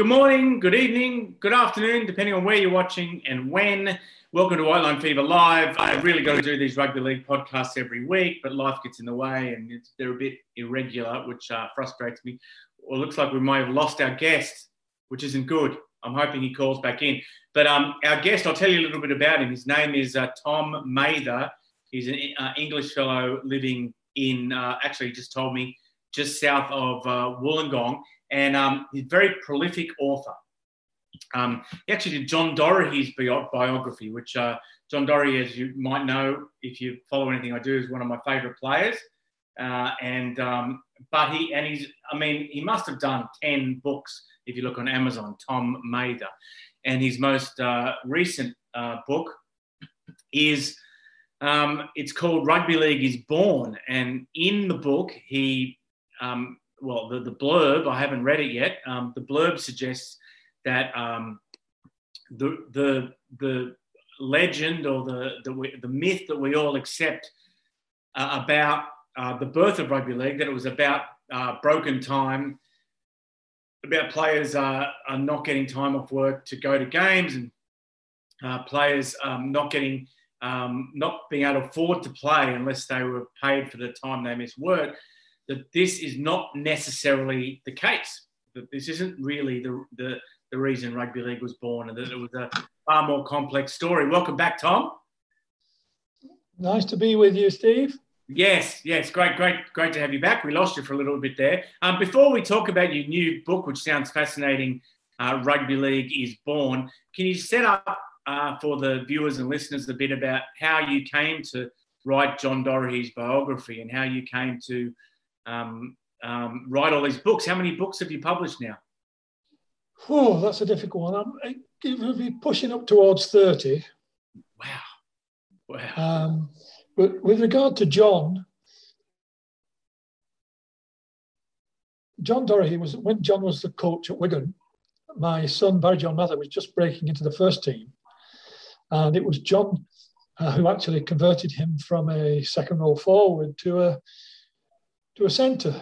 Good morning, good evening, good afternoon, depending on where you're watching and when. Welcome to White Line Fever Live. I really got to do these rugby league podcasts every week, but life gets in the way and they're a bit irregular, which uh, frustrates me. Well, it looks like we might have lost our guest, which isn't good. I'm hoping he calls back in. But um, our guest, I'll tell you a little bit about him. His name is uh, Tom Mather. He's an uh, English fellow living in, uh, actually, just told me, just south of uh, Wollongong and um, he's a very prolific author. Um, he actually did John Dorahy's bi- biography, which uh, John Dorahy, as you might know, if you follow anything I do, is one of my favourite players. Uh, and um, but he and he's, I mean, he must have done ten books if you look on Amazon. Tom Mather, and his most uh, recent uh, book is um, it's called Rugby League is Born, and in the book he um, well, the, the blurb, I haven't read it yet. Um, the blurb suggests that um, the, the, the legend or the, the, the myth that we all accept uh, about uh, the birth of rugby league, that it was about uh, broken time, about players uh, are not getting time off work to go to games and uh, players um, not getting um, not being able to afford to play unless they were paid for the time they missed work that this is not necessarily the case. That this isn't really the, the, the reason rugby league was born, and that it was a far more complex story. Welcome back, Tom. Nice to be with you, Steve. Yes, yes, great, great, great to have you back. We lost you for a little bit there. Um, before we talk about your new book, which sounds fascinating, uh, Rugby League is Born, can you set up uh, for the viewers and listeners a bit about how you came to write John Dorahy's biography and how you came to um, um, write all these books. How many books have you published now? Oh, that's a difficult one. I'm will be pushing up towards 30. Wow. Wow. Um, but with regard to John, John Dorahy was when John was the coach at Wigan. My son Barry John Mather was just breaking into the first team, and it was John uh, who actually converted him from a second row forward to a to a centre,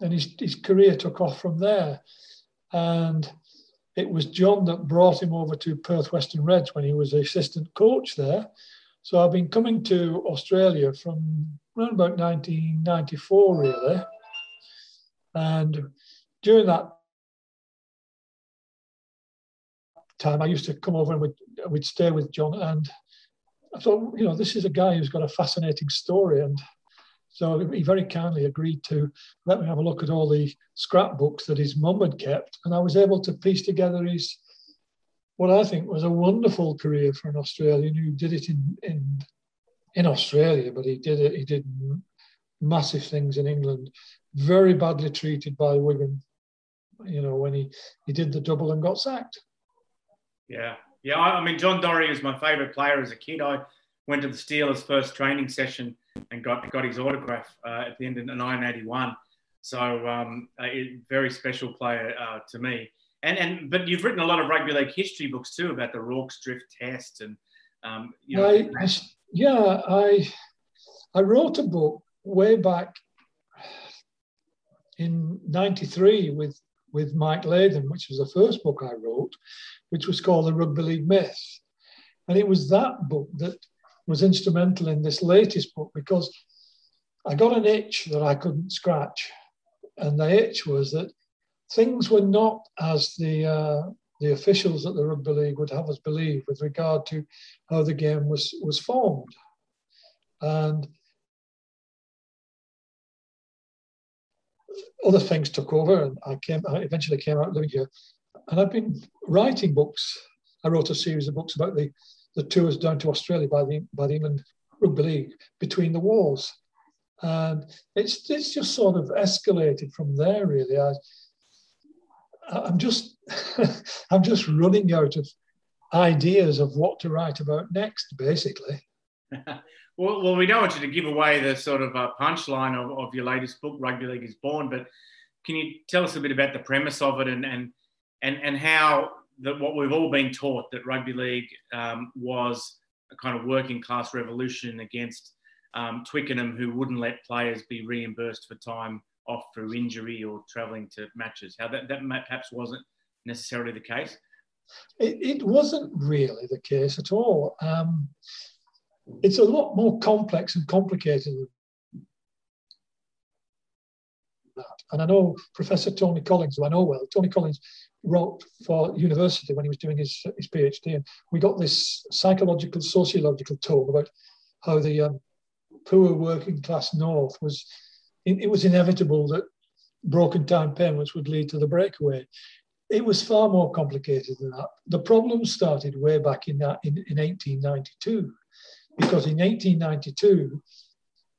and his, his career took off from there. And it was John that brought him over to Perth Western Reds when he was assistant coach there. So I've been coming to Australia from around about 1994, really. And during that time, I used to come over and we'd, we'd stay with John. And I thought, you know, this is a guy who's got a fascinating story. And so he very kindly agreed to let me have a look at all the scrapbooks that his mum had kept, and I was able to piece together his what I think was a wonderful career for an Australian who did it in in in Australia, but he did it. He did massive things in England. Very badly treated by Wigan. You know when he he did the double and got sacked. Yeah, yeah. I, I mean, John Dorahy was my favourite player as a kid. I went to the Steelers' first training session and got got his autograph uh, at the end of 1981. So um, a very special player uh, to me. And and but you've written a lot of rugby league history books too about the Rorke's Drift Test and um, you know. I, yeah, I I wrote a book way back in '93 with with Mike Latham, which was the first book I wrote, which was called The Rugby League Myth. And it was that book that was instrumental in this latest book because I got an itch that I couldn't scratch. And the itch was that things were not as the, uh, the officials at the Rugby League would have us believe with regard to how the game was, was formed. And other things took over, and I came. I eventually came out living here, and I've been writing books. I wrote a series of books about the the tours down to Australia by the by the England Rugby League between the wars, and it's it's just sort of escalated from there. Really, I I'm just I'm just running out of ideas of what to write about next, basically. well, well, we don't want you to give away the sort of uh, punchline of, of your latest book, Rugby League is Born, but can you tell us a bit about the premise of it and and and, and how that what we've all been taught that rugby league um, was a kind of working class revolution against um, Twickenham, who wouldn't let players be reimbursed for time off through injury or travelling to matches. How that, that perhaps wasn't necessarily the case? It, it wasn't really the case at all. Um, it's a lot more complex and complicated than that. And I know Professor Tony Collins, who I know well, Tony Collins wrote for university when he was doing his, his PhD, and we got this psychological, sociological talk about how the um, poor working class North was, it, it was inevitable that broken time payments would lead to the breakaway. It was far more complicated than that. The problem started way back in, that, in, in 1892, because in 1892,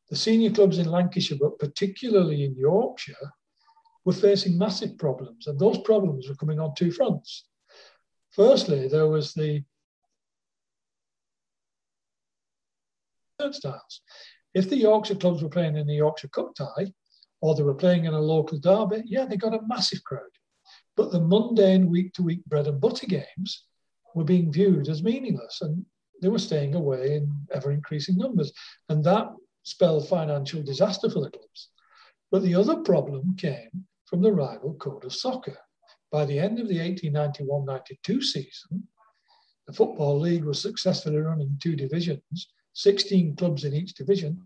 the senior clubs in Lancashire, but particularly in Yorkshire, were facing massive problems. And those problems were coming on two fronts. Firstly, there was the turnstiles. If the Yorkshire clubs were playing in the Yorkshire Cup tie, or they were playing in a local derby, yeah, they got a massive crowd. But the mundane week to week bread and butter games were being viewed as meaningless and they were staying away in ever increasing numbers. And that spelled financial disaster for the clubs. But the other problem came from the rival code of soccer. By the end of the 1891 92 season, the Football League was successfully running two divisions, 16 clubs in each division,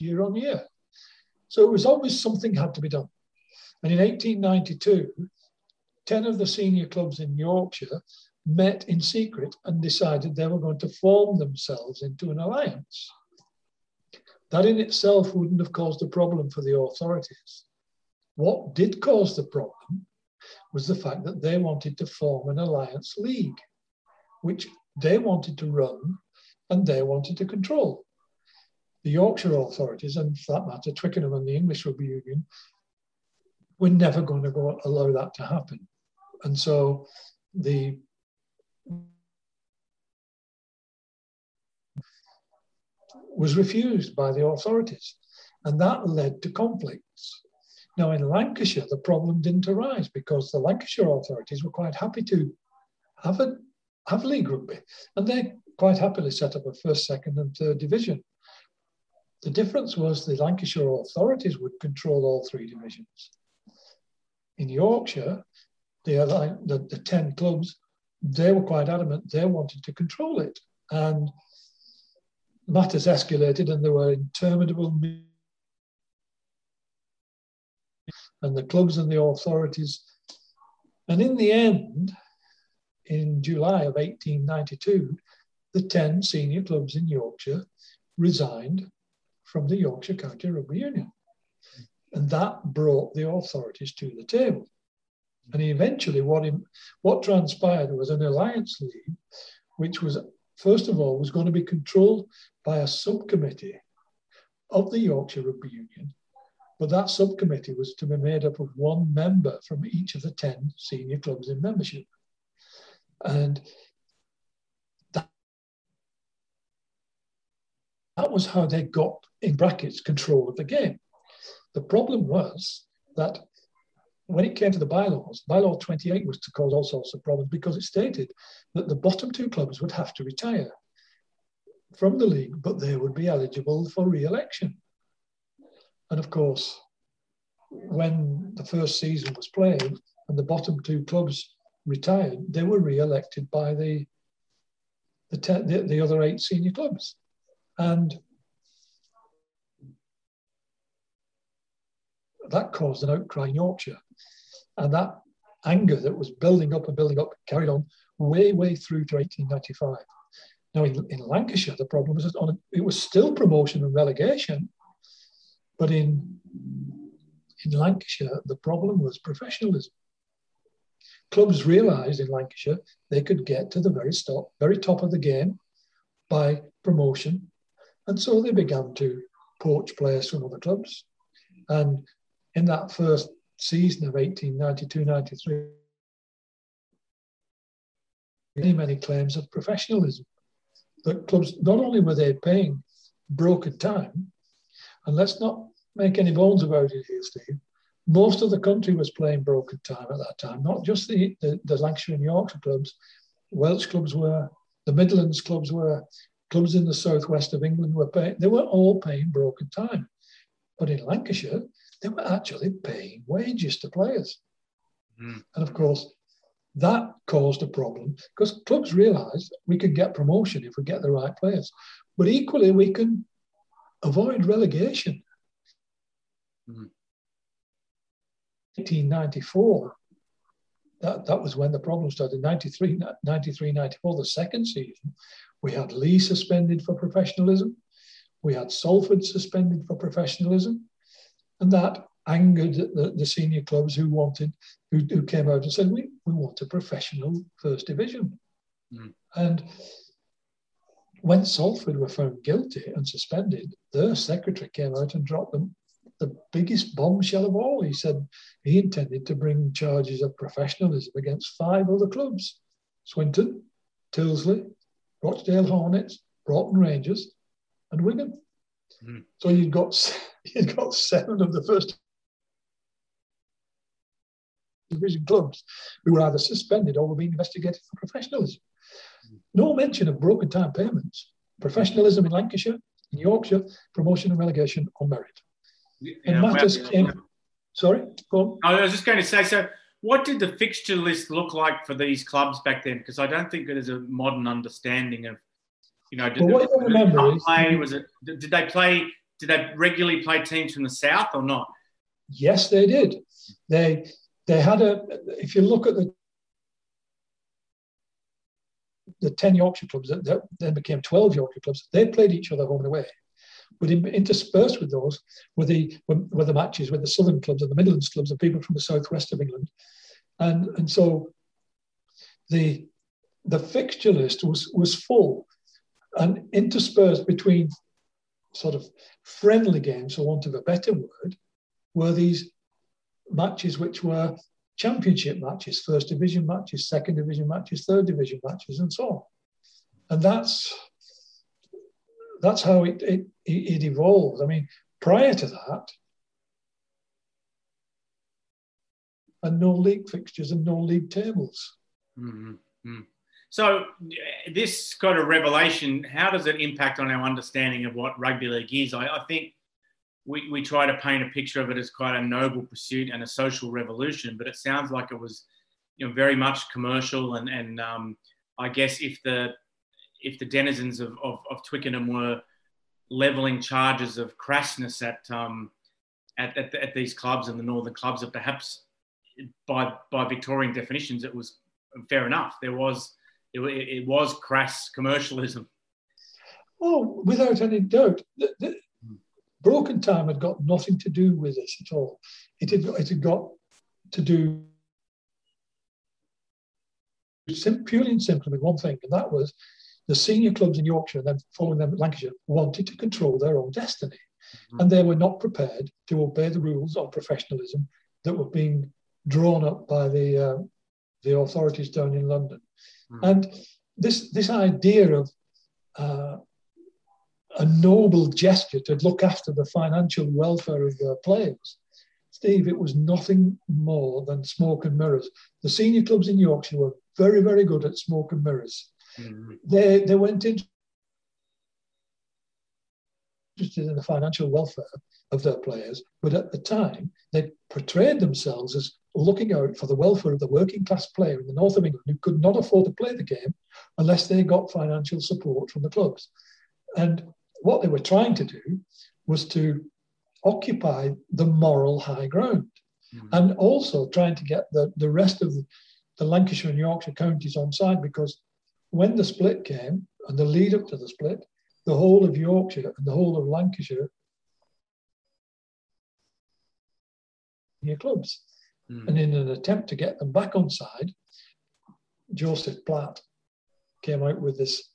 year on year. So it was always something had to be done. And in 1892, 10 of the senior clubs in Yorkshire met in secret and decided they were going to form themselves into an alliance. That in itself wouldn't have caused a problem for the authorities. What did cause the problem was the fact that they wanted to form an alliance league, which they wanted to run and they wanted to control. The Yorkshire authorities, and for that matter, Twickenham and the English Rugby Union, were never going to go allow that to happen. And so the was refused by the authorities, and that led to conflicts. Now, in Lancashire, the problem didn't arise because the Lancashire authorities were quite happy to have a have league rugby, and they quite happily set up a first, second, and third division. The difference was the Lancashire authorities would control all three divisions. In Yorkshire, the, the, the 10 clubs, they were quite adamant they wanted to control it. And matters escalated and there were interminable and the clubs and the authorities. And in the end, in July of 1892, the 10 senior clubs in Yorkshire resigned from the Yorkshire County Rugby Union. And that brought the authorities to the table. And eventually, what, what transpired was an alliance league, which was first of all, was going to be controlled by a subcommittee of the Yorkshire Rugby Union. But that subcommittee was to be made up of one member from each of the 10 senior clubs in membership. And that, that was how they got, in brackets, control of the game. The problem was that when it came to the bylaws, bylaw 28 was to cause all sorts of problems because it stated that the bottom two clubs would have to retire from the league, but they would be eligible for re-election. And of course, when the first season was played and the bottom two clubs retired, they were re-elected by the the, te- the, the other eight senior clubs. And that caused an outcry in Yorkshire. And that anger that was building up and building up carried on way, way through to 1895. Now, in, in Lancashire, the problem was on it was still promotion and relegation, but in in Lancashire, the problem was professionalism. Clubs realised in Lancashire they could get to the very top, very top of the game by promotion, and so they began to poach players from other clubs. And in that first season of 1892-93, many, many claims of professionalism. That clubs, not only were they paying broken time, and let's not make any bones about it here, Steve, most of the country was playing broken time at that time, not just the, the, the Lancashire and Yorkshire clubs. Welsh clubs were, the Midlands clubs were, clubs in the southwest of England were paying, they were all paying broken time. But in Lancashire, they were actually paying wages to players. Mm. And of course, that caused a problem because clubs realized we could get promotion if we get the right players. But equally, we can avoid relegation. Mm. 1894, that, that was when the problem started. 93, 93, 94, the second season, we had Lee suspended for professionalism. We had Salford suspended for professionalism. And that angered the, the senior clubs who wanted, who, who, came out and said, we, we want a professional first division. Mm. And when Salford were found guilty and suspended, their secretary came out and dropped them the biggest bombshell of all. He said he intended to bring charges of professionalism against five other clubs Swinton, Tyldesley, Rochdale Hornets, Broughton Rangers, and Wigan. Mm. So you'd got, you've got seven of the first division clubs who were either suspended or were being investigated for professionalism. No mention of broken time payments, professionalism in Lancashire, in Yorkshire, promotion and relegation on merit. And matters came. Sorry, go on. I was just going to say, so what did the fixture list look like for these clubs back then? Because I don't think there's a modern understanding of, you know, did, well, what I remember is, play, was it, did they play, did they regularly play teams from the south or not? Yes, they did. They they had a. If you look at the the ten Yorkshire clubs that, then became twelve Yorkshire clubs, they played each other home and away. But in, interspersed with those were the were the matches with the southern clubs and the Midlands clubs and people from the southwest of England, and and so the the fixture list was was full, and interspersed between sort of friendly games, for want of a better word, were these matches which were championship matches, first division matches, second division matches, third division matches, and so on. And that's that's how it, it, it evolved. I mean, prior to that, and no league fixtures and no league tables. Mm-hmm. So, this kind of revelation, how does it impact on our understanding of what rugby league is? I, I think we, we try to paint a picture of it as quite a noble pursuit and a social revolution, but it sounds like it was, you know, very much commercial. And, and um, I guess if the if the denizens of, of, of Twickenham were levelling charges of crassness at, um, at, at, at, these clubs and the northern clubs, that perhaps by by Victorian definitions, it was fair enough. There was it, it was crass commercialism. Oh, without any doubt. The, the, Broken time had got nothing to do with this at all. It had, it had got to do purely and simply with one thing, and that was the senior clubs in Yorkshire, and then following them at Lancashire, wanted to control their own destiny. Mm-hmm. And they were not prepared to obey the rules of professionalism that were being drawn up by the, uh, the authorities down in London. Mm-hmm. And this, this idea of uh, a noble gesture to look after the financial welfare of their players. Steve, it was nothing more than smoke and mirrors. The senior clubs in Yorkshire were very, very good at smoke and mirrors. Mm-hmm. They, they went in interested in the financial welfare of their players, but at the time they portrayed themselves as looking out for the welfare of the working class player in the north of England who could not afford to play the game unless they got financial support from the clubs. And what they were trying to do was to occupy the moral high ground mm. and also trying to get the, the rest of the, the Lancashire and Yorkshire counties on side because when the split came and the lead up to the split, the whole of Yorkshire and the whole of Lancashire near clubs. Mm. And in an attempt to get them back on side, Joseph Platt came out with this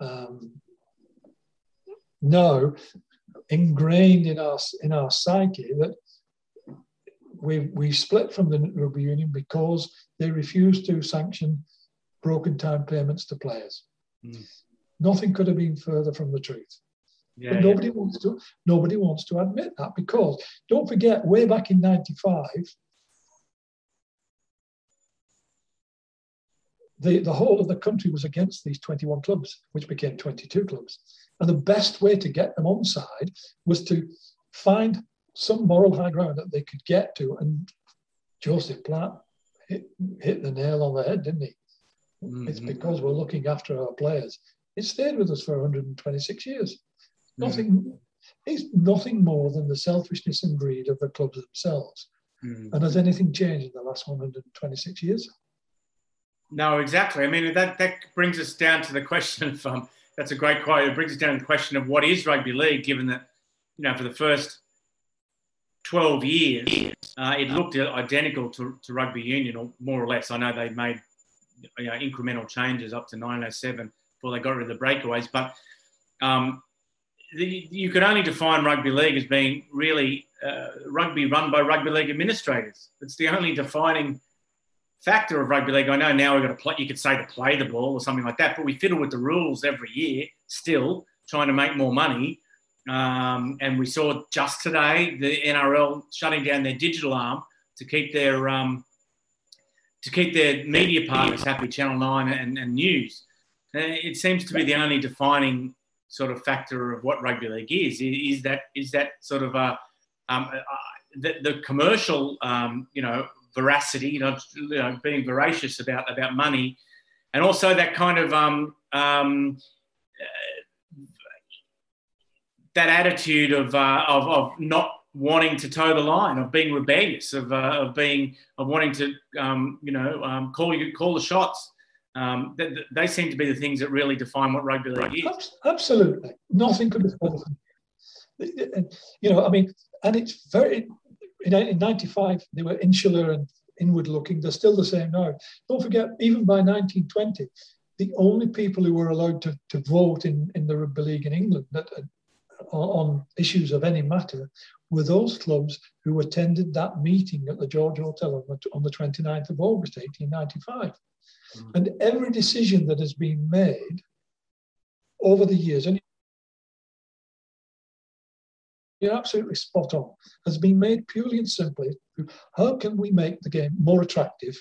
um, know, ingrained in our in our psyche that we we split from the rugby union because they refused to sanction broken time payments to players. Mm. Nothing could have been further from the truth. Yeah, but nobody yeah. wants to nobody wants to admit that because don't forget way back in 95 the, the whole of the country was against these 21 clubs, which became 22 clubs. And the best way to get them on side was to find some moral high ground that they could get to. And Joseph Platt hit, hit the nail on the head, didn't he? Mm-hmm. It's because we're looking after our players. It stayed with us for 126 years. Nothing, mm. it's nothing more than the selfishness and greed of the clubs themselves. Mm. And has anything changed in the last 126 years? No, exactly. I mean, that, that brings us down to the question of, um, that's a great quote. It brings us down to the question of what is rugby league, given that, you know, for the first 12 years, uh, it looked identical to, to rugby union, or more or less. I know they made you know, incremental changes up to 1907 they got rid of the breakaways, but um, the, you could only define rugby league as being really uh, rugby run by rugby league administrators. It's the only defining factor of rugby league. I know now we've got to play, you could say to play the ball or something like that, but we fiddle with the rules every year still, trying to make more money. Um, and we saw just today the NRL shutting down their digital arm to keep their um, to keep their media partners happy, Channel Nine and, and News. Uh, it seems to be the only defining sort of factor of what rugby league is. Is that is that sort of a um, uh, the, the, commercial um, you know veracity, you know, you know, being voracious about about money, and also that kind of um, um, uh, that attitude of, uh, of of not wanting to toe the line, of being rebellious, of uh, of being of wanting to um, you know um, call you call the shots. Um, they, they, seem to be the things that really define what rugby league is. Absolutely, nothing could be further. You know, I mean, and it's very in, 95, they were insular and inward looking. They're still the same now. Don't forget, even by 1920, the only people who were allowed to, to vote in, in the rugby league in England that, uh, on issues of any matter were those clubs who attended that meeting at the George Hotel on the, on the 29th of August 1895. Mm. And every decision that has been made over the years, and you're absolutely spot on, has been made purely and simply how can we make the game more attractive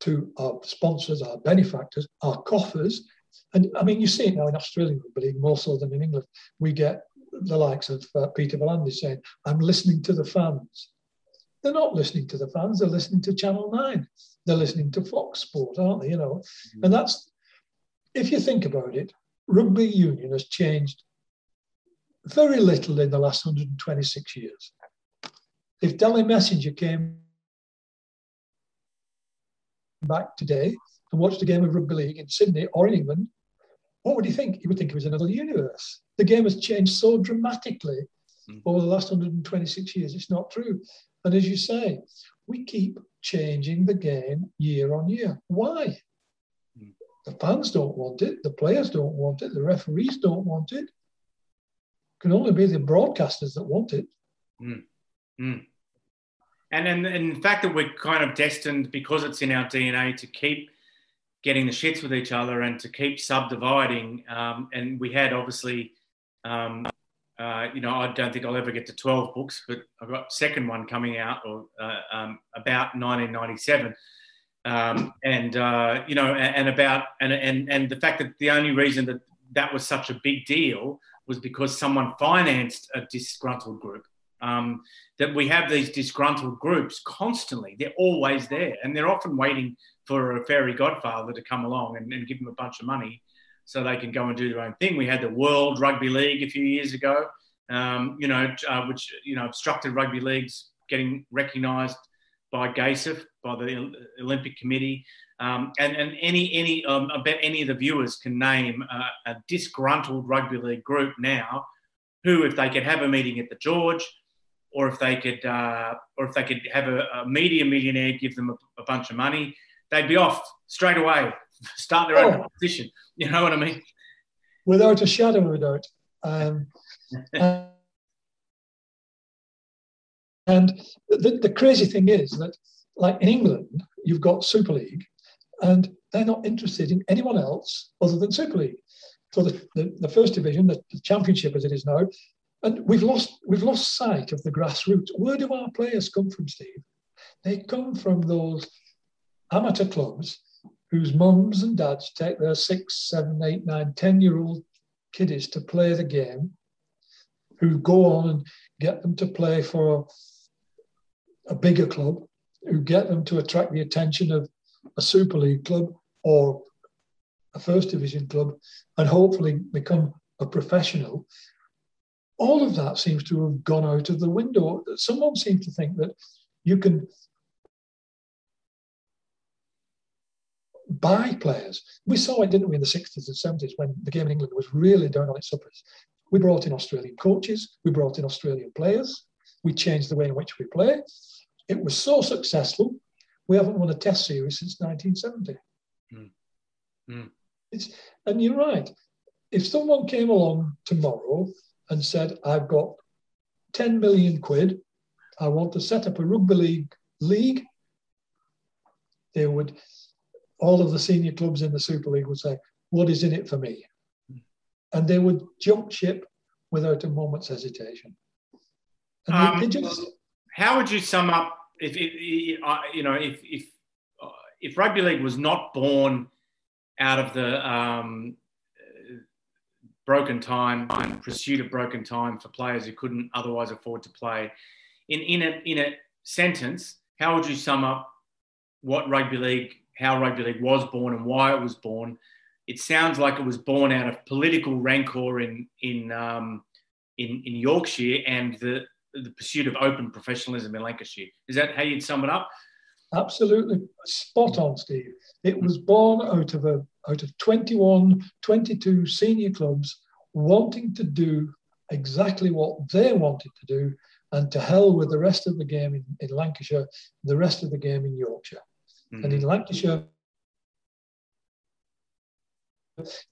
to our sponsors, our benefactors, our coffers. And I mean, you see it now in Australia, rugby league more so than in England. We get the likes of uh, Peter V'landys saying, I'm listening to the fans. They're not listening to the fans, they're listening to Channel 9. They're listening to Fox Sport, aren't they? You know, mm-hmm. and that's, if you think about it, rugby union has changed very little in the last 126 years. If Dally Messenger came back today and watched a game of rugby league in Sydney or in England, what would he think? He would think it was another universe. The game has changed so dramatically mm. over the last 126 years. It's not true. And as you say, we keep changing the game year on year. Why? Mm. The fans don't want it, the players don't want it, the referees don't want it can only be the broadcasters that want it. Mm. Mm. And, and, and the fact that we're kind of destined, because it's in our DNA, to keep getting the shits with each other and to keep subdividing. Um, and we had obviously, um, uh, you know, I don't think I'll ever get to 12 books, but I've got second one coming out or uh, um, about 1997. Um, and uh, you know, and, and about and, and and the fact that the only reason that that was such a big deal was because someone financed a disgruntled group. Um, that we have these disgruntled groups constantly. They're always there, and they're often waiting for a fairy godfather to come along and, and give them a bunch of money so they can go and do their own thing. We had the World Rugby League a few years ago, um, you know, uh, which you know obstructed rugby leagues getting recognised by GAISF, by the Olympic Committee. Um, and, and any any um, I bet any of the viewers can name a disgruntled rugby league group now, who if they could have a meeting at the George, or if they could uh, or if they could have a, a media millionaire give them a, a, bunch of money, they'd be off straight away, start their own oh. competition. You know what I mean? Without a shadow of a doubt. Um, and, and the, the crazy thing is that, like in England, you've got Super League, and they're not interested in anyone else other than Super League. So the, the, the first division, the, the, championship as it is now, and we've lost we've lost sight of the grassroots. Where do our players come from, Steve? They come from those amateur clubs whose mums and dads take their six, seven, eight, nine, ten year old kiddies to play the game, who go on and get them to play for a bigger club, who get them to attract the attention of a Super League club or a First Division club, and hopefully become a professional. All of that seems to have gone out of the window. Someone seems to think that you can buy players. We saw it, didn't we, in the 60s and 70s when the game in England was really down on its uppers. We brought in Australian coaches, we brought in Australian players, we changed the way in which we play. It was so successful, we haven't won a test series since 1970. Mm. Mm. It's, and you're right. If someone came along tomorrow and said, I've got 10 million quid, I want to set up a rugby league league, they would, all of the senior clubs in the Super League would say, What is in it for me? and they would jump ship without a moment's hesitation. Um, just... How would you sum up if, if you know if if if rugby league was not born out of the um, broken time and pursuit of broken time for players who couldn't otherwise afford to play, in in a in a sentence, how would you sum up what rugby league, how rugby league was born and why it was born, it sounds like it was born out of political rancor in in um, in, in Yorkshire and the the pursuit of open professionalism in Lancashire. Is that how you'd sum it up? Absolutely spot on, Steve. It was born out of a out of 21, 22 senior clubs wanting to do exactly what they wanted to do, and to hell with the rest of the game in, in Lancashire, the rest of the game in Yorkshire. Mm-hmm. And in Lancashire,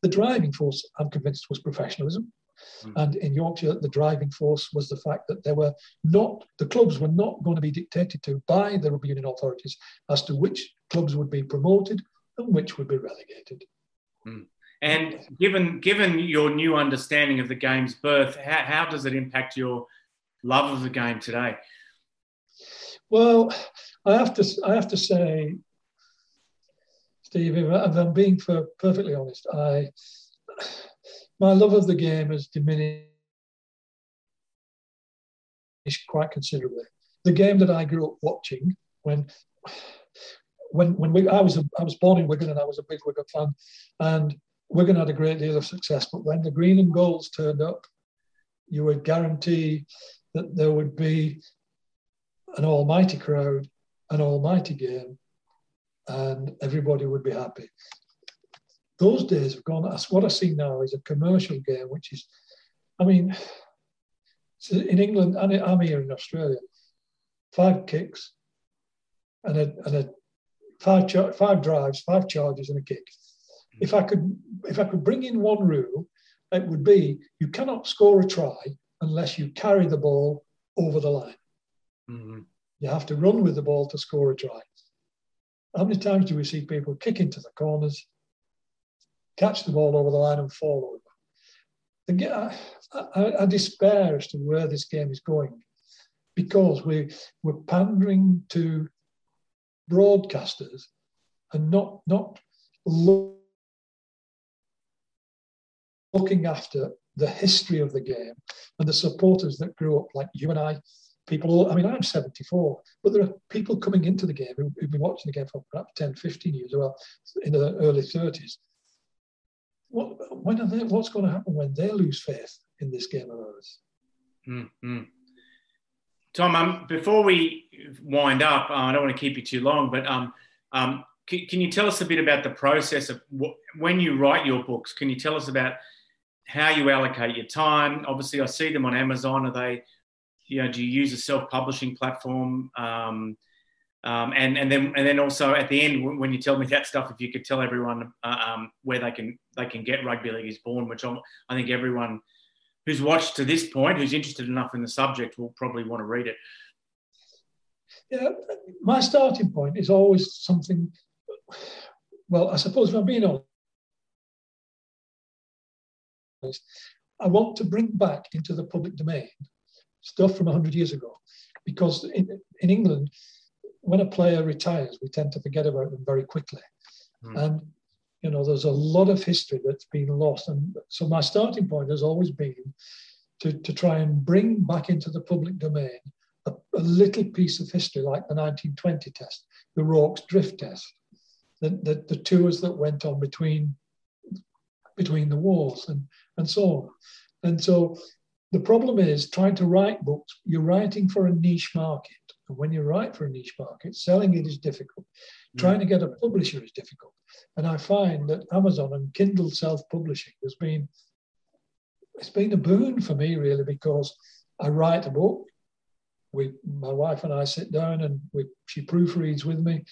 the driving force, I'm convinced, was professionalism. Mm. And in Yorkshire, the driving force was the fact that there were not, the clubs were not going to be dictated to by the rugby union authorities as to which clubs would be promoted and which would be relegated. Mm. And given, given your new understanding of the game's birth, how, how does it impact your love of the game today? Well, I have to, I have to say, Steve, if I'm being perfectly honest, I my love of the game has diminished quite considerably. The game that I grew up watching when when when we, I was a, I was born in Wigan and I was a big Wigan fan, and Wigan had a great deal of success. But when the green and golds turned up, you would guarantee that there would be an almighty crowd, an almighty game, and everybody would be happy. Those days have gone. What I see now is a commercial game, which is, I mean, in England and I'm here in Australia, five kicks and a, and a five five drives, five charges and a kick. If I could if I could bring in one rule, it would be you cannot score a try unless you carry the ball over the line. Mm-hmm. You have to run with the ball to score a try. How many times do we see people kick into the corners, catch the ball over the line and fall over? I, I, I despair as to where this game is going because we, we're pandering to broadcasters and not, not looking after the history of the game and the supporters that grew up like you and I people, I mean, I'm 74, but there are people coming into the game who, have been watching the game for perhaps 10, 15 years, well, in the early 30s. What, when are they, what's going to happen when they lose faith in this game of ours? Mm-hmm. Tom, um, before we wind up, uh, I don't want to keep you too long, but um, um, can, can, you tell us a bit about the process of wh- when you write your books? Can you tell us about how you allocate your time? Obviously, I see them on Amazon. Are they you know, do you use a self-publishing platform? Um, um, and and then and then also at the end when you tell me that stuff, if you could tell everyone uh, um, where they can they can get Rugby League is Born, which I'm, i think everyone who's watched to this point, who's interested enough in the subject, will probably want to read it. Yeah, my starting point is always something. Well, I suppose if I'm being honest, I want to bring back into the public domain stuff from 100 years ago. Because in, in England, when a player retires, we tend to forget about them very quickly. Mm. And, you know, there's a lot of history that's been lost. And so my starting point has always been to, to try and bring back into the public domain a, a little piece of history like the 1920 test, the Rorke's drift test, the, the, the tours that went on between between the wars and, and so on. And so the problem is trying to write books, you're writing for a niche market. And when you write for a niche market, selling it is difficult. Mm. Trying to get a publisher is difficult. And I find that Amazon and Kindle self-publishing has been it's been a boon for me really because I write a book. We, my wife and I sit down and we, she proofreads with me,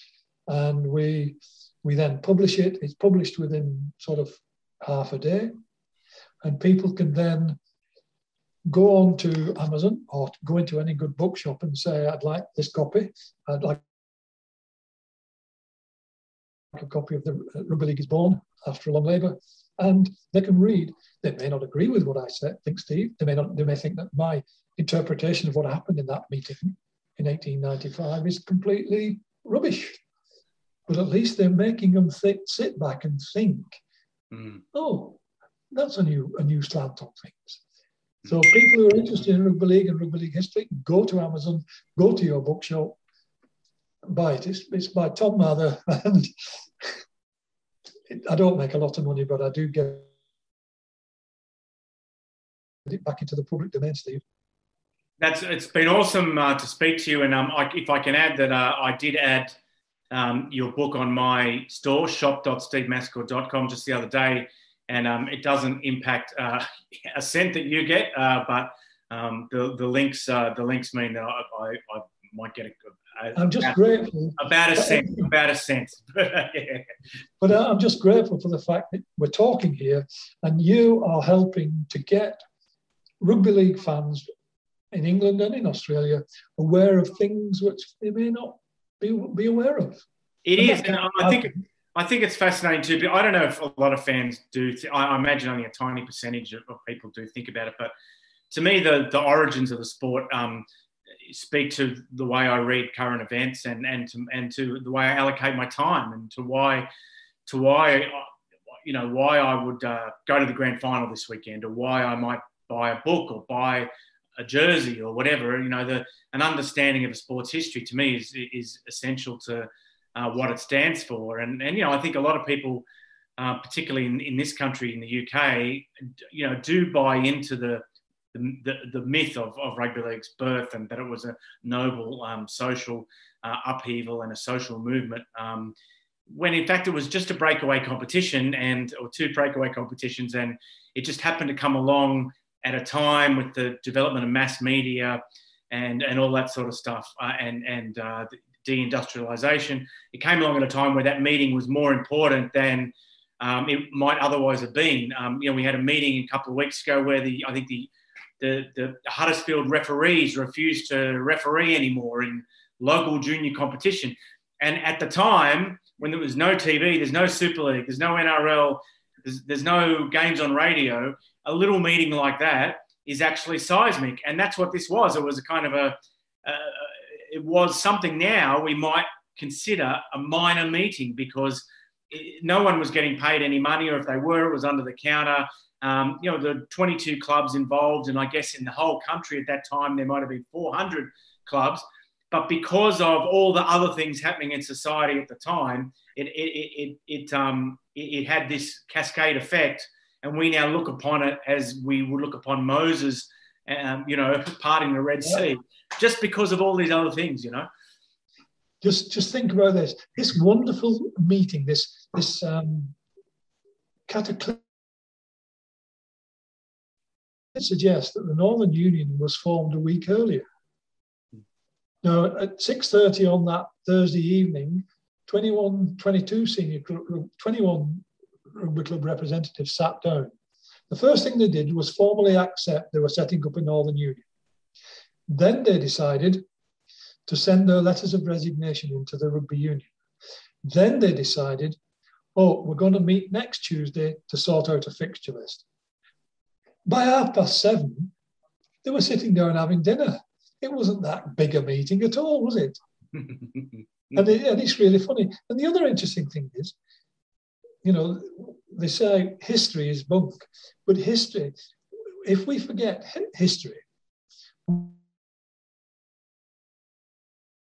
and we we then publish it. It's published within sort of half a day, and people can then go on to Amazon or go into any good bookshop and say, I'd like this copy. I'd like a copy of the Rugby League is Born after a long labour. And they can read. They may not agree with what I said, think Steve. They may not, they may think that my interpretation of what happened in that meeting in 1895 is completely rubbish. But at least they're making them th- sit back and think, mm. oh, that's a new a new slant on things. So people who are interested in rugby league and rugby league history, go to Amazon, go to your bookshop, buy it. It's, it's by Tom Mather, and it, I don't make a lot of money, but I do get it back into the public domain, Steve. That's it's been awesome uh, to speak to you, and um, I, if I can add that uh, I did add um, your book on my store shop.stevemascord.com just the other day and um, it doesn't impact uh, a cent that you get, uh, but um, the the links uh, the links mean that I, I, I might get a, a, I'm just grateful about a cent, about a cent. yeah. But uh, I'm just grateful for the fact that we're talking here, and you are helping to get rugby league fans in England and in Australia aware of things which they may not be, be aware of. It and is, and I think. I think it's fascinating too, but I don't know if a lot of fans do. Th- I imagine only a tiny percentage of, people do think about it. But to me, the the origins of the sport um, speak to the way I read current events and and to, and to the way I allocate my time and to why to why you know why I would uh, go to the grand final this weekend or why I might buy a book or buy a jersey or whatever. You know, the an understanding of a sports history to me is is essential to uh, what it stands for. And, and, you know, I think a lot of people, uh, particularly in, in this country, in the UK, you know, do buy into the, the, the, myth of, of rugby league's birth and that it was a noble um, social uh, upheaval and a social movement. Um, when in fact it was just a breakaway competition and or two breakaway competitions and it just happened to come along at a time with the development of mass media and and all that sort of stuff uh, and and uh, deindustrialization. It came along at a time where that meeting was more important than um, it might otherwise have been. Um, you know, we had a meeting a couple of weeks ago where the I think the the, the Huddersfield referees refused to referee anymore in local junior competition. And at the time, when there was no TV, there's no Super League, there's no NRL, there's, there's no games on radio, a little meeting like that is actually seismic. And that's what this was. It was a kind of a, a, it was something now we might consider a minor meeting because no one was getting paid any money, or if they were, it was under the counter. Um, you know, the 22 clubs involved, and I guess in the whole country at that time there might have been 400 clubs. But because of all the other things happening in society at the time, it it it, it um it, it had this cascade effect, and we now look upon it as we would look upon Moses, um, you know, parting the Red Sea just because of all these other things, you know. Just just think about this. This wonderful meeting, this this um, cataclysm suggests that the Northern Union was formed a week earlier. Now, at 6.30 on that Thursday evening, 21, 22 senior, 21 rugby club representatives sat down. The first thing they did was formally accept they were setting up a Northern Union. Then they decided to send their letters of resignation into the rugby union. Then they decided, oh, we're going to meet next Tuesday to sort out a fixture list. By half past seven, they were sitting there and having dinner. It wasn't that big a meeting at all, was it? and, it, and it's really funny. And the other interesting thing is, you know, they say history is bunk, but history, if we forget history,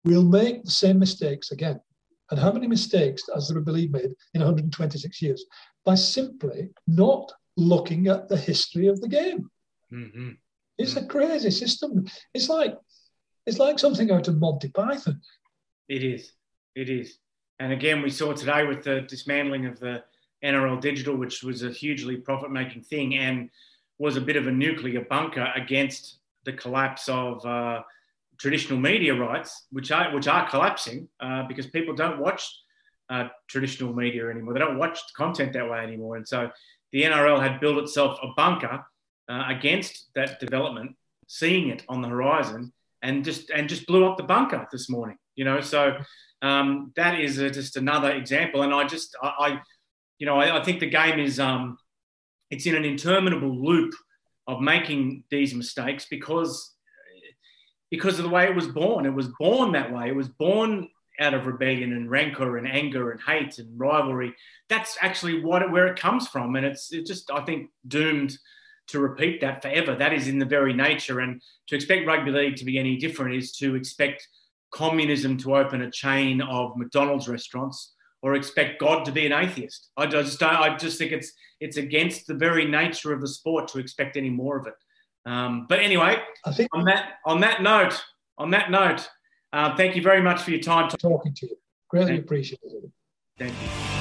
we'll make the same mistakes again. And how many mistakes has the league made in 126 years? By simply not looking at the history of the game. Mm-hmm. It's a crazy system. It's like it's like something out of Monty Python. It is. It is. And again, we saw today with the dismantling of the NRL Digital, which was a hugely profit making thing and was a bit of a nuclear bunker against the collapse of uh, traditional media rights, which are, which are collapsing uh, because people don't watch uh, traditional media anymore. They don't watch content that way anymore. And so the NRL had built itself a bunker uh, against that development, seeing it on the horizon, and just and just blew up the bunker this morning. You know, so um, that is a, just another example. And I just I, I you know I, I, think the game is um, it's in an interminable loop of making these mistakes because because of the way it was born. It was born that way. It was born out of rebellion and rancor and anger and hate and rivalry. That's actually what where it comes from, and it's it's just I think doomed to repeat that forever. That is in the very nature, and to expect rugby league to be any different is to expect communism to open a chain of McDonald's restaurants or expect God to be an atheist. I just don't, I just think it's it's against the very nature of the sport to expect any more of it. Um, but anyway, I think on that on that note, on that note, uh, thank you very much for your time. Talking to you, greatly appreciated. Thank you.